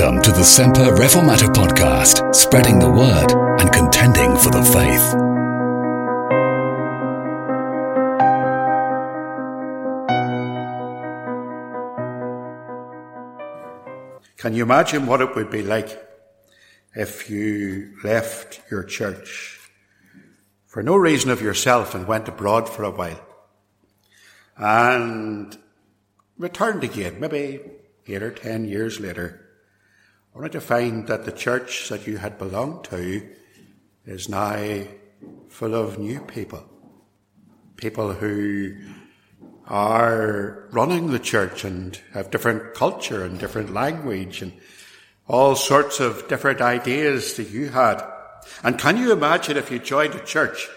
Welcome to the Semper Reformata podcast, spreading the word and contending for the faith. Can you imagine what it would be like if you left your church for no reason of yourself and went abroad for a while and returned again, maybe eight or ten years later, only to find that the church that you had belonged to is now full of new people. People who are running the church and have different culture and different language and all sorts of different ideas that you had. And can you imagine if you joined a church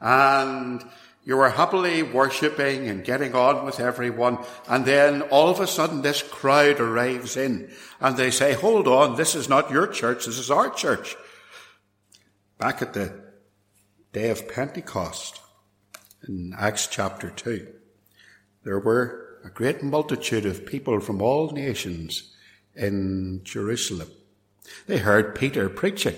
and you were happily worshipping and getting on with everyone, and then all of a sudden this crowd arrives in, and they say, hold on, this is not your church, this is our church. Back at the day of Pentecost, in Acts chapter 2, there were a great multitude of people from all nations in Jerusalem. They heard Peter preaching.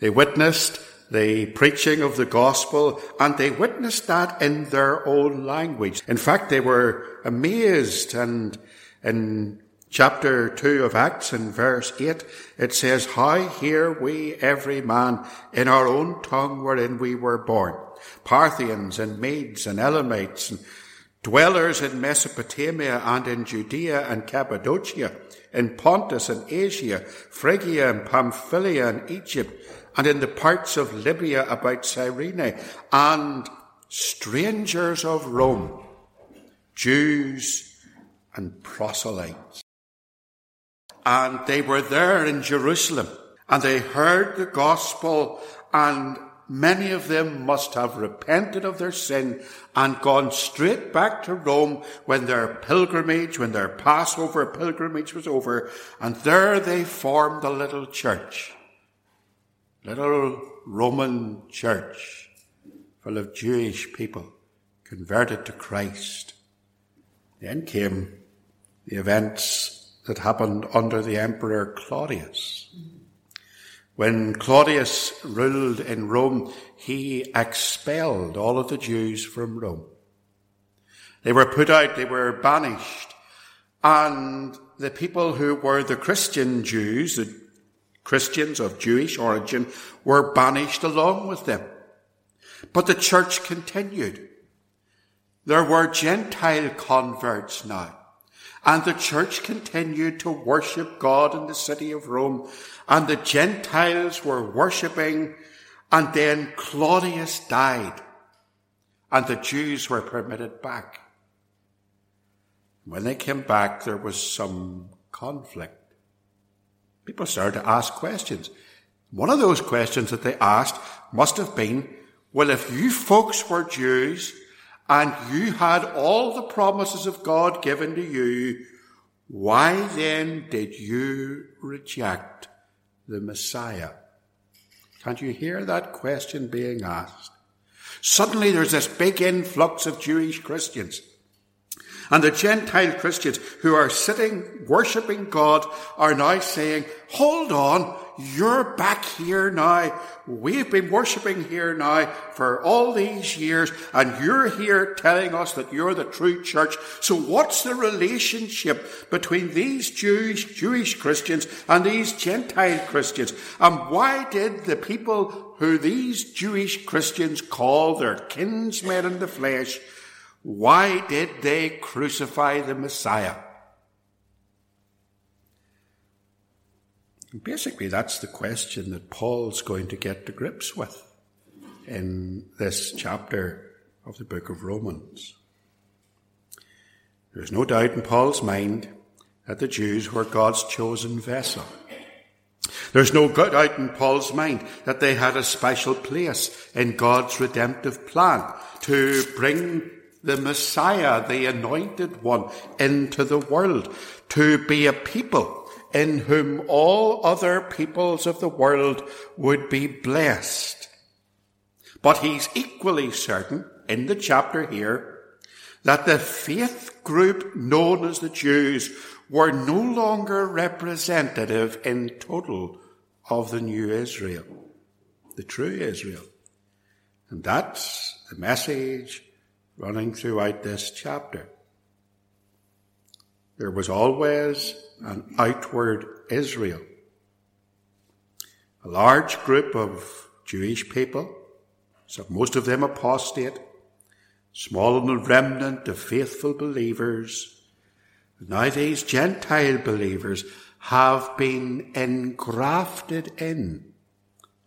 They witnessed the preaching of the gospel, and they witnessed that in their own language. In fact, they were amazed, and in chapter 2 of Acts, in verse 8, it says, How hear we every man in our own tongue wherein we were born? Parthians and Medes and Elamites and dwellers in Mesopotamia and in Judea and Cappadocia, in Pontus and Asia, Phrygia and Pamphylia and Egypt, and in the parts of Libya about Cyrene, and strangers of Rome, Jews and proselytes. And they were there in Jerusalem, and they heard the gospel, and many of them must have repented of their sin and gone straight back to Rome when their pilgrimage, when their Passover pilgrimage was over, and there they formed a little church little Roman church full of Jewish people converted to Christ. Then came the events that happened under the Emperor Claudius. When Claudius ruled in Rome, he expelled all of the Jews from Rome. They were put out, they were banished, and the people who were the Christian Jews, the Christians of Jewish origin were banished along with them. But the church continued. There were Gentile converts now. And the church continued to worship God in the city of Rome. And the Gentiles were worshipping. And then Claudius died. And the Jews were permitted back. When they came back, there was some conflict. People started to ask questions. One of those questions that they asked must have been, well, if you folks were Jews and you had all the promises of God given to you, why then did you reject the Messiah? Can't you hear that question being asked? Suddenly there's this big influx of Jewish Christians. And the Gentile Christians who are sitting worshipping God are now saying, hold on, you're back here now. We've been worshipping here now for all these years and you're here telling us that you're the true church. So what's the relationship between these Jewish, Jewish Christians and these Gentile Christians? And why did the people who these Jewish Christians call their kinsmen in the flesh why did they crucify the Messiah? Basically, that's the question that Paul's going to get to grips with in this chapter of the book of Romans. There's no doubt in Paul's mind that the Jews were God's chosen vessel. There's no doubt in Paul's mind that they had a special place in God's redemptive plan to bring the Messiah, the anointed one, into the world, to be a people in whom all other peoples of the world would be blessed. But he's equally certain in the chapter here that the faith group known as the Jews were no longer representative in total of the new Israel, the true Israel. And that's the message running throughout this chapter. There was always an outward Israel. A large group of Jewish people, so most of them apostate, small remnant of faithful believers. Now these Gentile believers have been engrafted in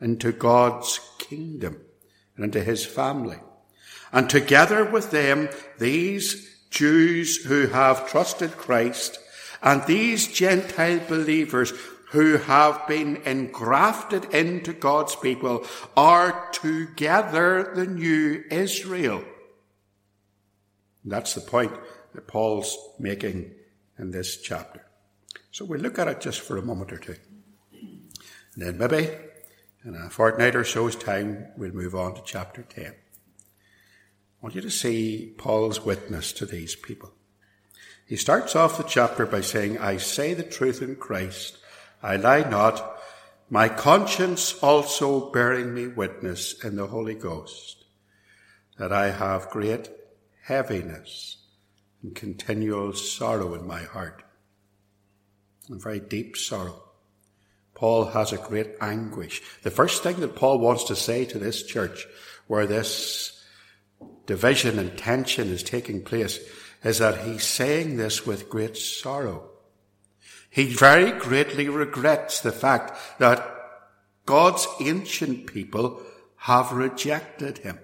into God's kingdom and into his family. And together with them, these Jews who have trusted Christ and these Gentile believers who have been engrafted into God's people are together the new Israel. that's the point that Paul's making in this chapter. So we'll look at it just for a moment or two. And then maybe in a fortnight or so's time, we'll move on to chapter 10. I want you to see Paul's witness to these people. He starts off the chapter by saying, I say the truth in Christ. I lie not. My conscience also bearing me witness in the Holy Ghost that I have great heaviness and continual sorrow in my heart. And very deep sorrow. Paul has a great anguish. The first thing that Paul wants to say to this church where this division and tension is taking place is that he's saying this with great sorrow. He very greatly regrets the fact that God's ancient people have rejected him.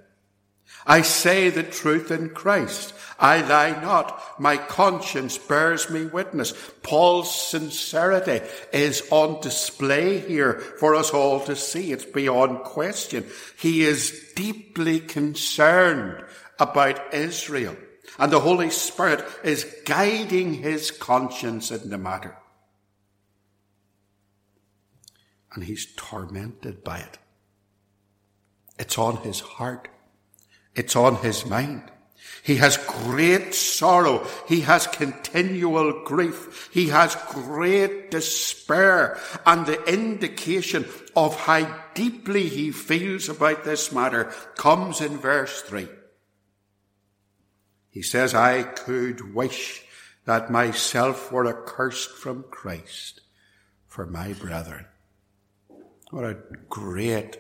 I say the truth in Christ. I lie not. My conscience bears me witness. Paul's sincerity is on display here for us all to see. It's beyond question. He is deeply concerned about Israel and the Holy Spirit is guiding his conscience in the matter. And he's tormented by it. It's on his heart. It's on his mind. He has great sorrow. He has continual grief. He has great despair. And the indication of how deeply he feels about this matter comes in verse 3. He says, I could wish that myself were accursed from Christ for my brethren. What a great,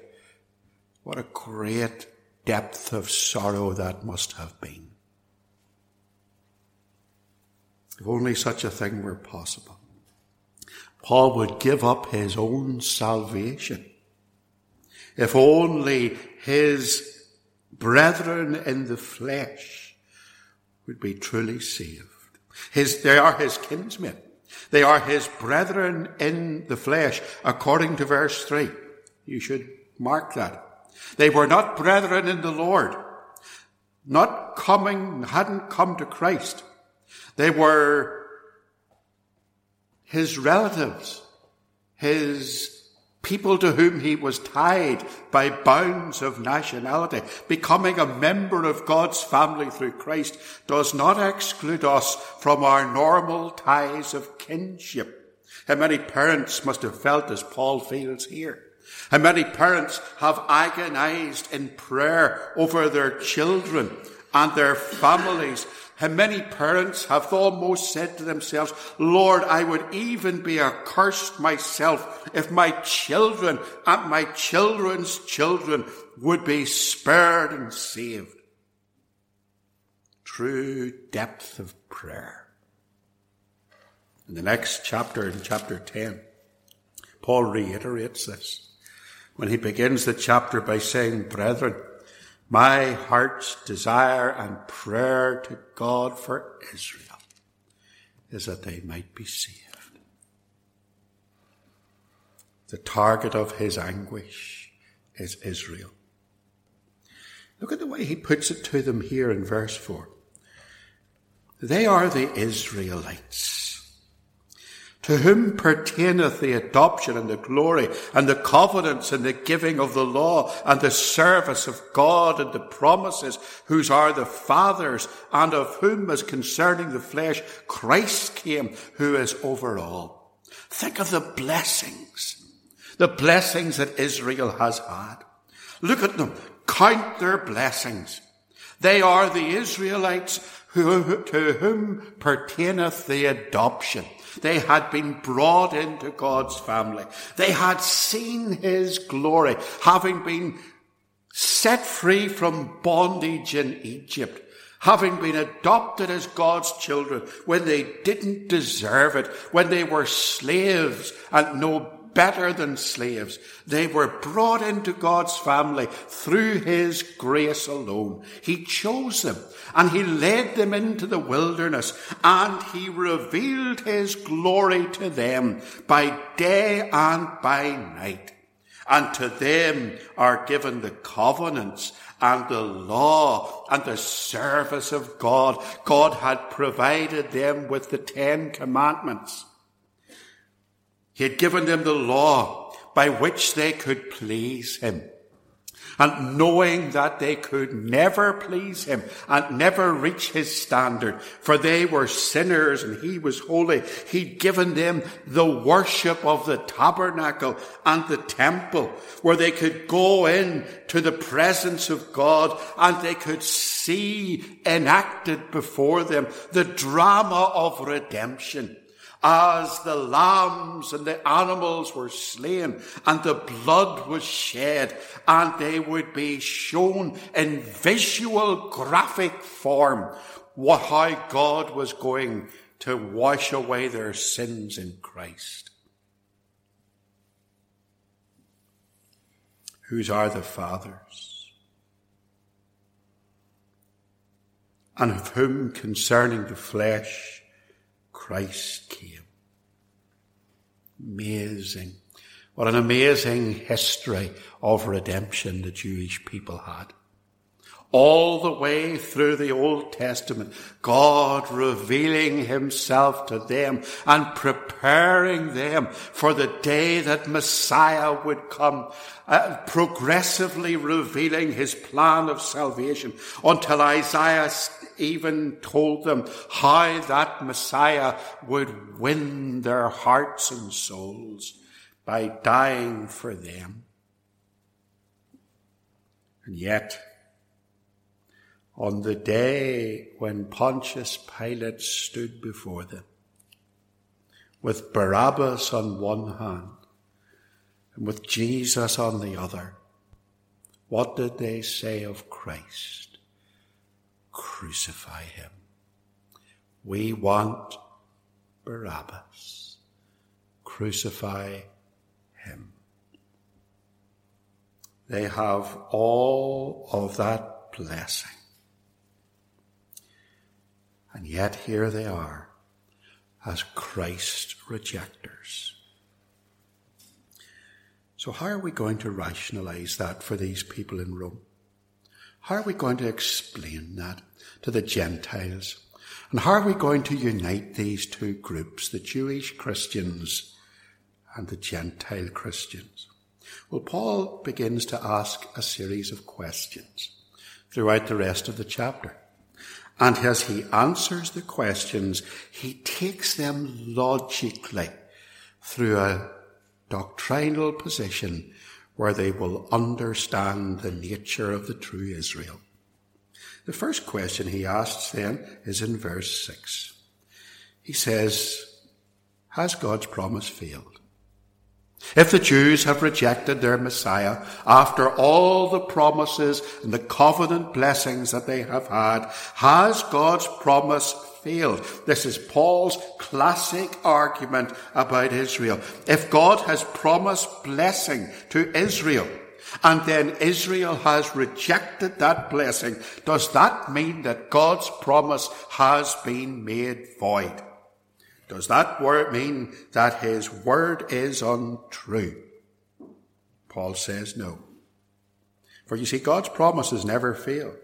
what a great depth of sorrow that must have been. If only such a thing were possible. Paul would give up his own salvation. If only his brethren in the flesh would be truly saved. His, they are his kinsmen. They are his brethren in the flesh, according to verse 3. You should mark that. They were not brethren in the Lord, not coming, hadn't come to Christ. They were his relatives, his people to whom he was tied by bounds of nationality. Becoming a member of God's family through Christ does not exclude us from our normal ties of kinship. How many parents must have felt as Paul feels here? How many parents have agonized in prayer over their children and their families? How many parents have almost said to themselves, Lord, I would even be accursed myself if my children and my children's children would be spared and saved. True depth of prayer. In the next chapter, in chapter 10, Paul reiterates this when he begins the chapter by saying, Brethren, my heart's desire and prayer to God for Israel is that they might be saved. The target of his anguish is Israel. Look at the way he puts it to them here in verse 4. They are the Israelites to whom pertaineth the adoption and the glory and the covenants and the giving of the law and the service of God and the promises, whose are the fathers and of whom as concerning the flesh Christ came, who is over all. Think of the blessings, the blessings that Israel has had. Look at them. Count their blessings. They are the Israelites who, to whom pertaineth the adoption. They had been brought into God's family. They had seen His glory, having been set free from bondage in Egypt, having been adopted as God's children when they didn't deserve it, when they were slaves and no better than slaves. They were brought into God's family through His grace alone. He chose them and He led them into the wilderness and He revealed His glory to them by day and by night. And to them are given the covenants and the law and the service of God. God had provided them with the Ten Commandments. He had given them the law by which they could please him. And knowing that they could never please him and never reach his standard, for they were sinners and he was holy, he'd given them the worship of the tabernacle and the temple, where they could go in to the presence of God and they could see enacted before them the drama of redemption as the lambs and the animals were slain and the blood was shed and they would be shown in visual graphic form what, how God was going to wash away their sins in Christ. Whose are the fathers? And of whom concerning the flesh Christ came. Amazing. What an amazing history of redemption the Jewish people had. All the way through the Old Testament, God revealing himself to them and preparing them for the day that Messiah would come, uh, progressively revealing his plan of salvation until Isaiah even told them how that Messiah would win their hearts and souls by dying for them. And yet, on the day when Pontius Pilate stood before them, with Barabbas on one hand and with Jesus on the other, what did they say of Christ? Crucify him. We want Barabbas. Crucify him. They have all of that blessing. And yet here they are as Christ rejectors. So how are we going to rationalize that for these people in Rome? How are we going to explain that to the Gentiles? And how are we going to unite these two groups, the Jewish Christians and the Gentile Christians? Well, Paul begins to ask a series of questions throughout the rest of the chapter. And as he answers the questions, he takes them logically through a doctrinal position where they will understand the nature of the true Israel. The first question he asks then is in verse 6. He says, Has God's promise failed? If the Jews have rejected their Messiah after all the promises and the covenant blessings that they have had, has God's promise failed. This is Paul's classic argument about Israel. If God has promised blessing to Israel, and then Israel has rejected that blessing, does that mean that God's promise has been made void? Does that word mean that his word is untrue? Paul says no. For you see, God's promises never fail.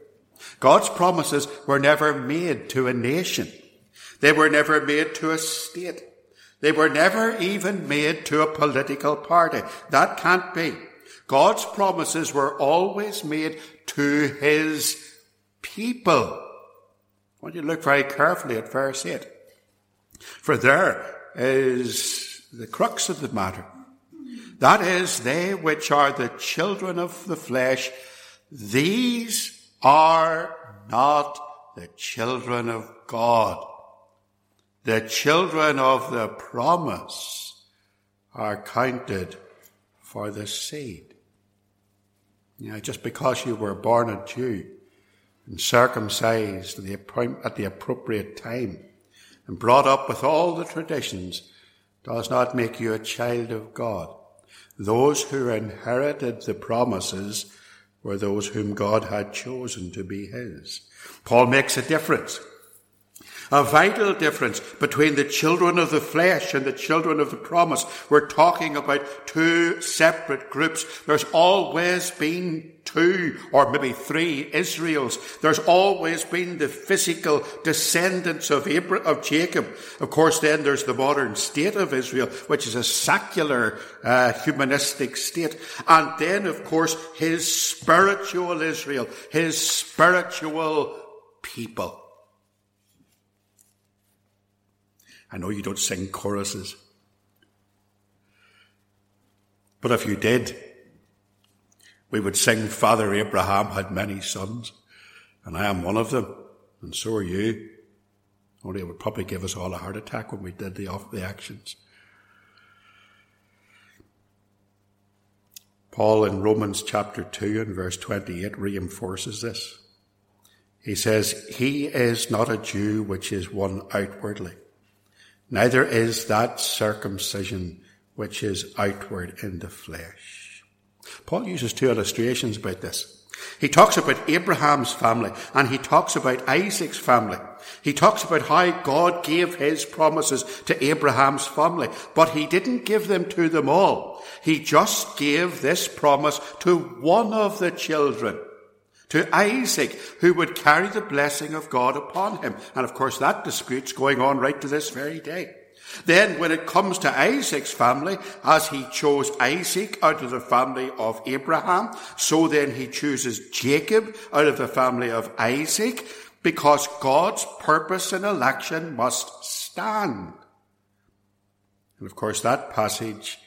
God's promises were never made to a nation. They were never made to a state. They were never even made to a political party. That can't be. God's promises were always made to his people. Want you look very carefully at verse 8. For there is the crux of the matter. That is, they which are the children of the flesh, these are not the children of God. The children of the promise are counted for the seed. You know, just because you were born a Jew and circumcised at the, at the appropriate time and brought up with all the traditions does not make you a child of God. Those who inherited the promises were those whom God had chosen to be his. Paul makes a difference a vital difference between the children of the flesh and the children of the promise. We're talking about two separate groups. There's always been two or maybe three Israels. There's always been the physical descendants of Abraham, of Jacob. Of course, then there's the modern state of Israel, which is a secular, uh, humanistic state. And then, of course, his spiritual Israel, his spiritual people. I know you don't sing choruses. But if you did, we would sing Father Abraham had many sons, and I am one of them, and so are you. Only it would probably give us all a heart attack when we did the, off the actions. Paul in Romans chapter 2 and verse 28 reinforces this. He says, He is not a Jew which is one outwardly Neither is that circumcision which is outward in the flesh. Paul uses two illustrations about this. He talks about Abraham's family and he talks about Isaac's family. He talks about how God gave his promises to Abraham's family, but he didn't give them to them all. He just gave this promise to one of the children to Isaac, who would carry the blessing of God upon him. And of course, that dispute's going on right to this very day. Then when it comes to Isaac's family, as he chose Isaac out of the family of Abraham, so then he chooses Jacob out of the family of Isaac, because God's purpose in election must stand. And of course that passage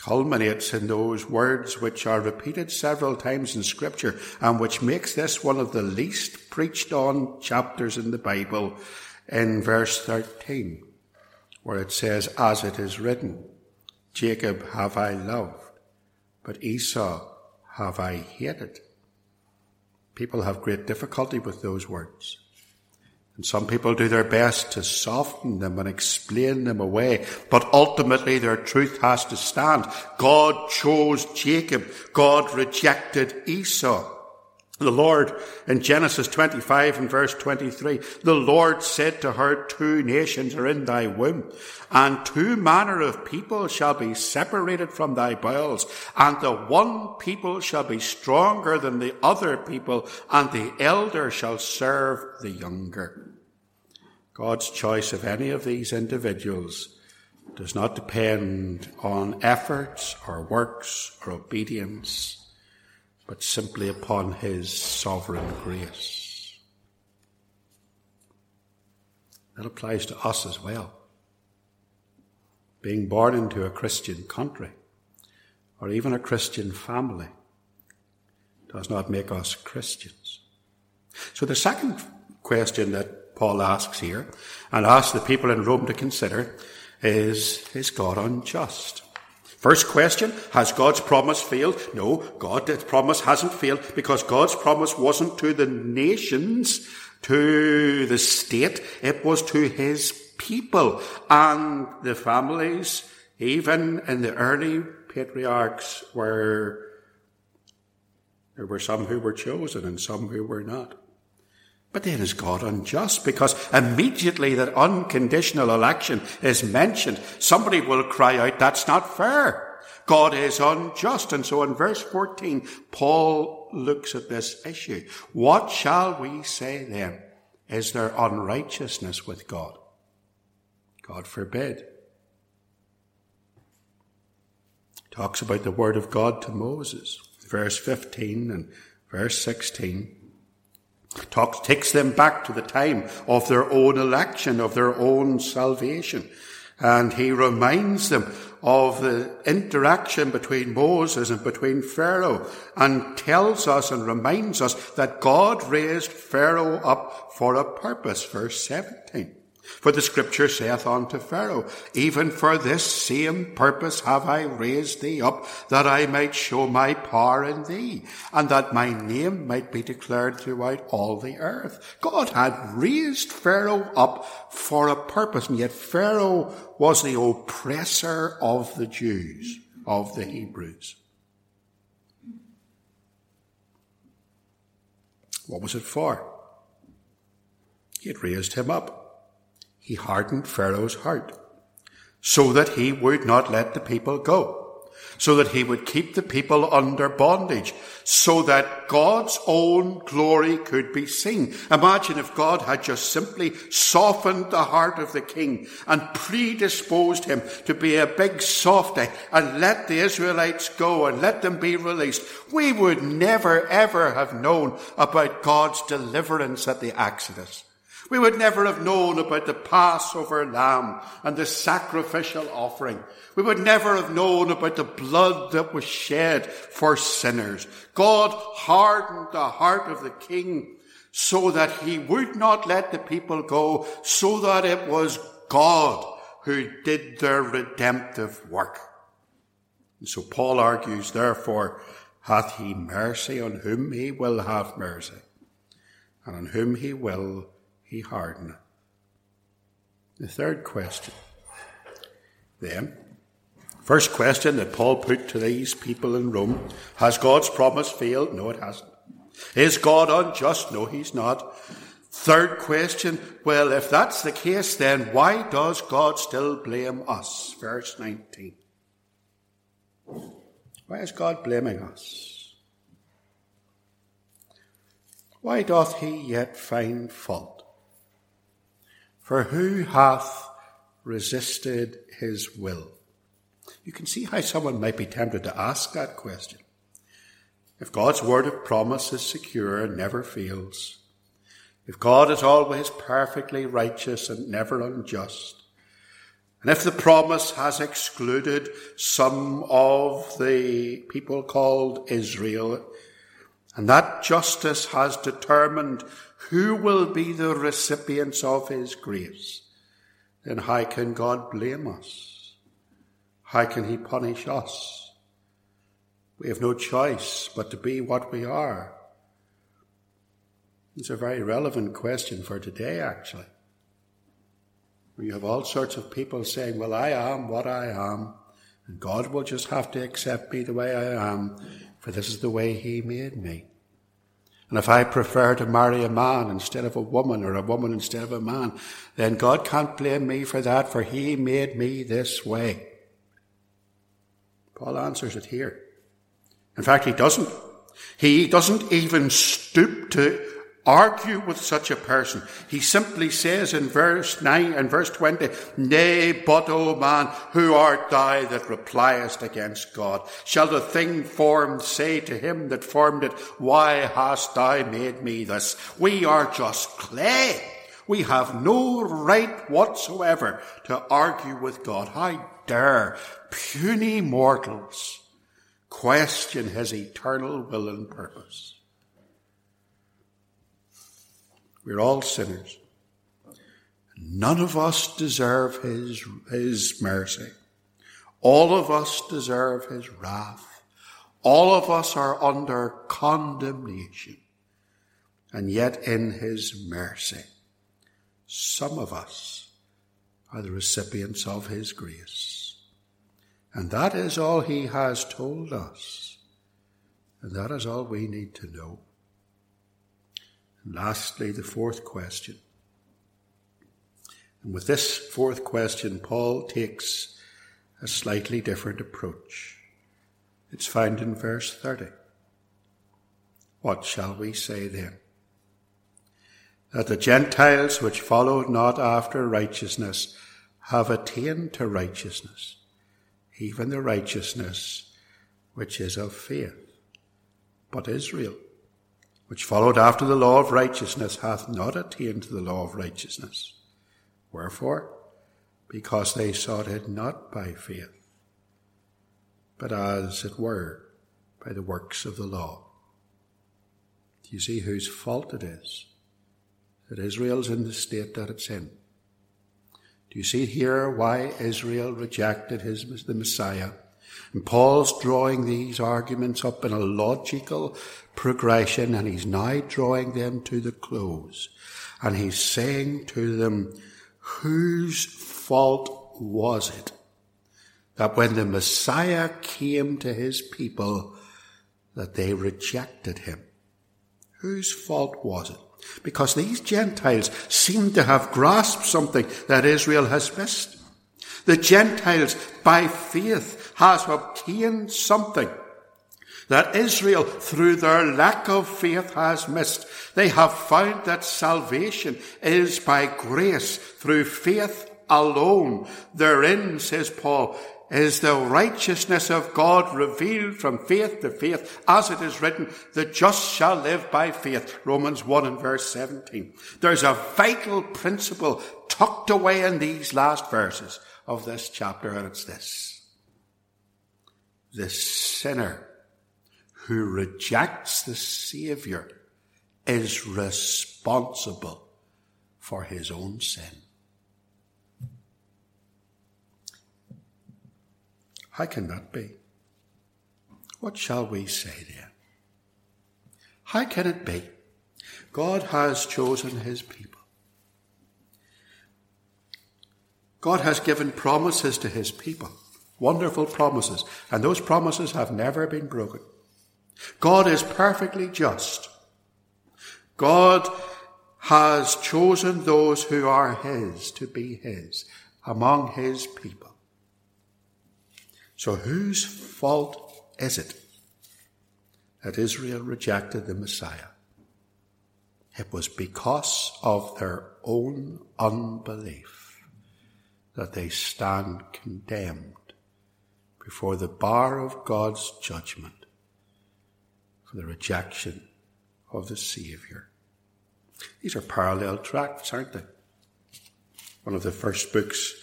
culminates in those words which are repeated several times in scripture and which makes this one of the least preached on chapters in the Bible in verse 13, where it says, as it is written, Jacob have I loved, but Esau have I hated. People have great difficulty with those words. And some people do their best to soften them and explain them away, but ultimately their truth has to stand. God chose Jacob. God rejected Esau. The Lord, in Genesis 25 and verse 23, the Lord said to her, two nations are in thy womb, and two manner of people shall be separated from thy bowels, and the one people shall be stronger than the other people, and the elder shall serve the younger. God's choice of any of these individuals does not depend on efforts or works or obedience but simply upon his sovereign grace. That applies to us as well. Being born into a Christian country or even a Christian family does not make us Christians. So the second question that Paul asks here and asks the people in Rome to consider is, is God unjust? First question, has God's promise failed? No, God's promise hasn't failed because God's promise wasn't to the nations, to the state, it was to his people and the families, even in the early patriarchs where there were some who were chosen and some who were not. But then is God unjust? Because immediately that unconditional election is mentioned, somebody will cry out, that's not fair. God is unjust. And so in verse 14, Paul looks at this issue. What shall we say then? Is there unrighteousness with God? God forbid. talks about the word of God to Moses. Verse 15 and verse 16 talks, takes them back to the time of their own election, of their own salvation. And he reminds them of the interaction between Moses and between Pharaoh and tells us and reminds us that God raised Pharaoh up for a purpose. Verse 17. For the scripture saith unto Pharaoh, Even for this same purpose have I raised thee up, that I might show my power in thee, and that my name might be declared throughout all the earth. God had raised Pharaoh up for a purpose, and yet Pharaoh was the oppressor of the Jews, of the Hebrews. What was it for? He had raised him up he hardened Pharaoh's heart so that he would not let the people go, so that he would keep the people under bondage, so that God's own glory could be seen. Imagine if God had just simply softened the heart of the king and predisposed him to be a big softy and let the Israelites go and let them be released. We would never ever have known about God's deliverance at the Exodus. We would never have known about the Passover lamb and the sacrificial offering. We would never have known about the blood that was shed for sinners. God hardened the heart of the king so that he would not let the people go, so that it was God who did their redemptive work. And so Paul argues, therefore, hath he mercy on whom he will have mercy, and on whom he will he hardened. The third question, then, first question that Paul put to these people in Rome, has God's promise failed? No, it hasn't. Is God unjust? No, he's not. Third question, well, if that's the case, then why does God still blame us? Verse 19. Why is God blaming us? Why doth he yet find fault? For who hath resisted his will? You can see how someone might be tempted to ask that question. If God's word of promise is secure and never fails, if God is always perfectly righteous and never unjust, and if the promise has excluded some of the people called Israel, and that justice has determined who will be the recipients of his grace, then how can God blame us? How can he punish us? We have no choice but to be what we are. It's a very relevant question for today, actually. You have all sorts of people saying, Well, I am what I am, and God will just have to accept me the way I am, for this is the way He made me. And if I prefer to marry a man instead of a woman or a woman instead of a man, then God can't blame me for that, for he made me this way. Paul answers it here. In fact, he doesn't. He doesn't even stoop to argue with such a person. He simply says in verse 9 and verse 20, Nay, but, O man, who art thou that repliest against God? Shall the thing formed say to him that formed it, Why hast thou made me thus? We are just clay. We have no right whatsoever to argue with God. How dare puny mortals question his eternal will and purpose? We're all sinners. None of us deserve his, his mercy. All of us deserve his wrath. All of us are under condemnation. And yet in his mercy, some of us are the recipients of his grace. And that is all he has told us. And that is all we need to know. And lastly, the fourth question. And with this fourth question, Paul takes a slightly different approach. It's found in verse 30. What shall we say then? That the Gentiles which followed not after righteousness have attained to righteousness, even the righteousness which is of faith. But Israel, which followed after the law of righteousness, hath not attained to the law of righteousness. Wherefore? Because they sought it not by faith, but as it were by the works of the law. Do you see whose fault it is that Israel's in the state that it's in? Do you see here why Israel rejected his, the Messiah? And Paul's drawing these arguments up in a logical progression and he's now drawing them to the close. And he's saying to them, whose fault was it that when the Messiah came to his people, that they rejected him? Whose fault was it? Because these Gentiles seem to have grasped something that Israel has missed. The Gentiles, by faith, has obtained something that Israel, through their lack of faith, has missed. They have found that salvation is by grace, through faith alone. Therein, says Paul, is the righteousness of God revealed from faith to faith, as it is written, the just shall live by faith. Romans 1 and verse 17. There's a vital principle tucked away in these last verses of this chapter, and it's this. The sinner who rejects the Saviour is responsible for his own sin. How can that be? What shall we say then? How can it be? God has chosen his people. God has given promises to his people, wonderful promises, and those promises have never been broken. God is perfectly just. God has chosen those who are his to be his among his people. So whose fault is it that Israel rejected the Messiah? It was because of their own unbelief that they stand condemned before the bar of God's judgment for the rejection of the Saviour. These are parallel tracts, aren't they? One of the first books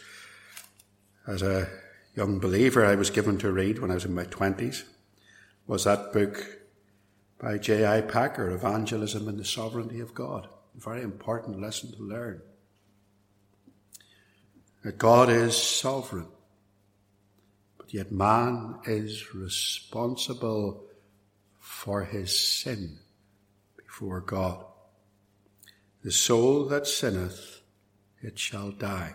as a young believer I was given to read when I was in my 20s was that book by J.I. Packer, Evangelism and the Sovereignty of God. A very important lesson to learn. That God is sovereign, but yet man is responsible for his sin before God. The soul that sinneth, it shall die.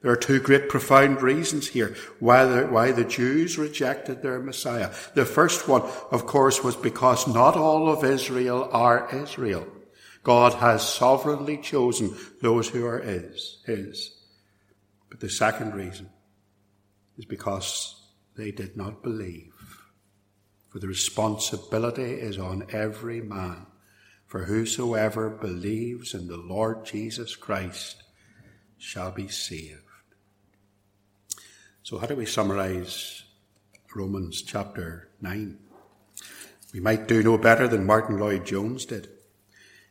There are two great profound reasons here why the, why the Jews rejected their Messiah. The first one, of course, was because not all of Israel are Israel. God has sovereignly chosen those who are his, his. But the second reason is because they did not believe. For the responsibility is on every man. For whosoever believes in the Lord Jesus Christ shall be saved. So, how do we summarize Romans chapter 9? We might do no better than Martyn Lloyd-Jones did.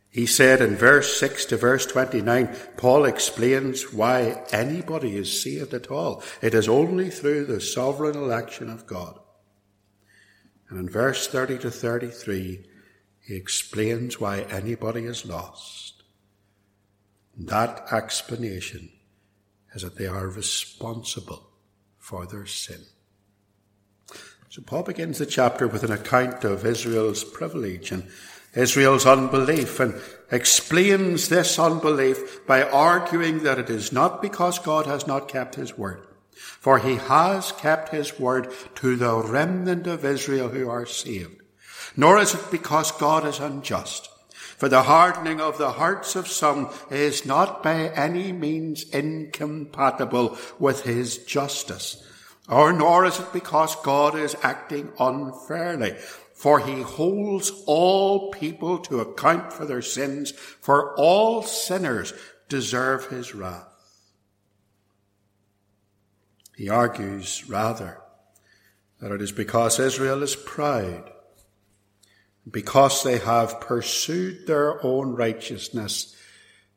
He said in verse 6 to verse 29, Paul explains why anybody is saved at all. It is only through the sovereign election of God. And in verse 30 to 33, he explains why anybody is lost. That explanation is that they are responsible for their sin. So Paul begins the chapter with an account of Israel's privilege and Israel's unbelief and explains this unbelief by arguing that it is not because God has not kept his word, for he has kept his word to the remnant of Israel who are saved. Nor is it because God is unjust, for the hardening of the hearts of some is not by any means incompatible with his justice. Or nor is it because God is acting unfairly, for he holds all people to account for their sins, for all sinners deserve his wrath. He argues, rather, that it is because Israel is proud, because they have pursued their own righteousness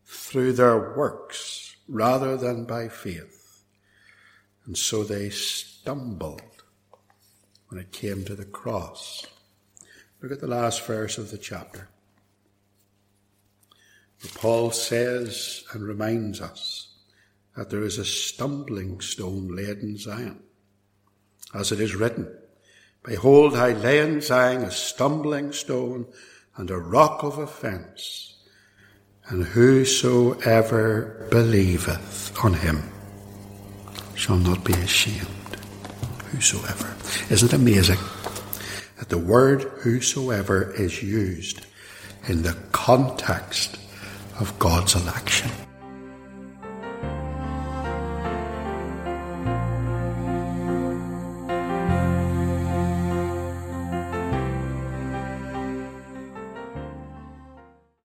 through their works rather than by faith. And so they stumbled when it came to the cross. Look at the last verse of the chapter. Paul says and reminds us that there is a stumbling stone laid in Zion. As it is written, Behold, I lay in Zion a stumbling stone and a rock of offence, and whosoever believeth on him shall not be ashamed. Whosoever. Isn't it amazing that the word whosoever is used in the context of God's election?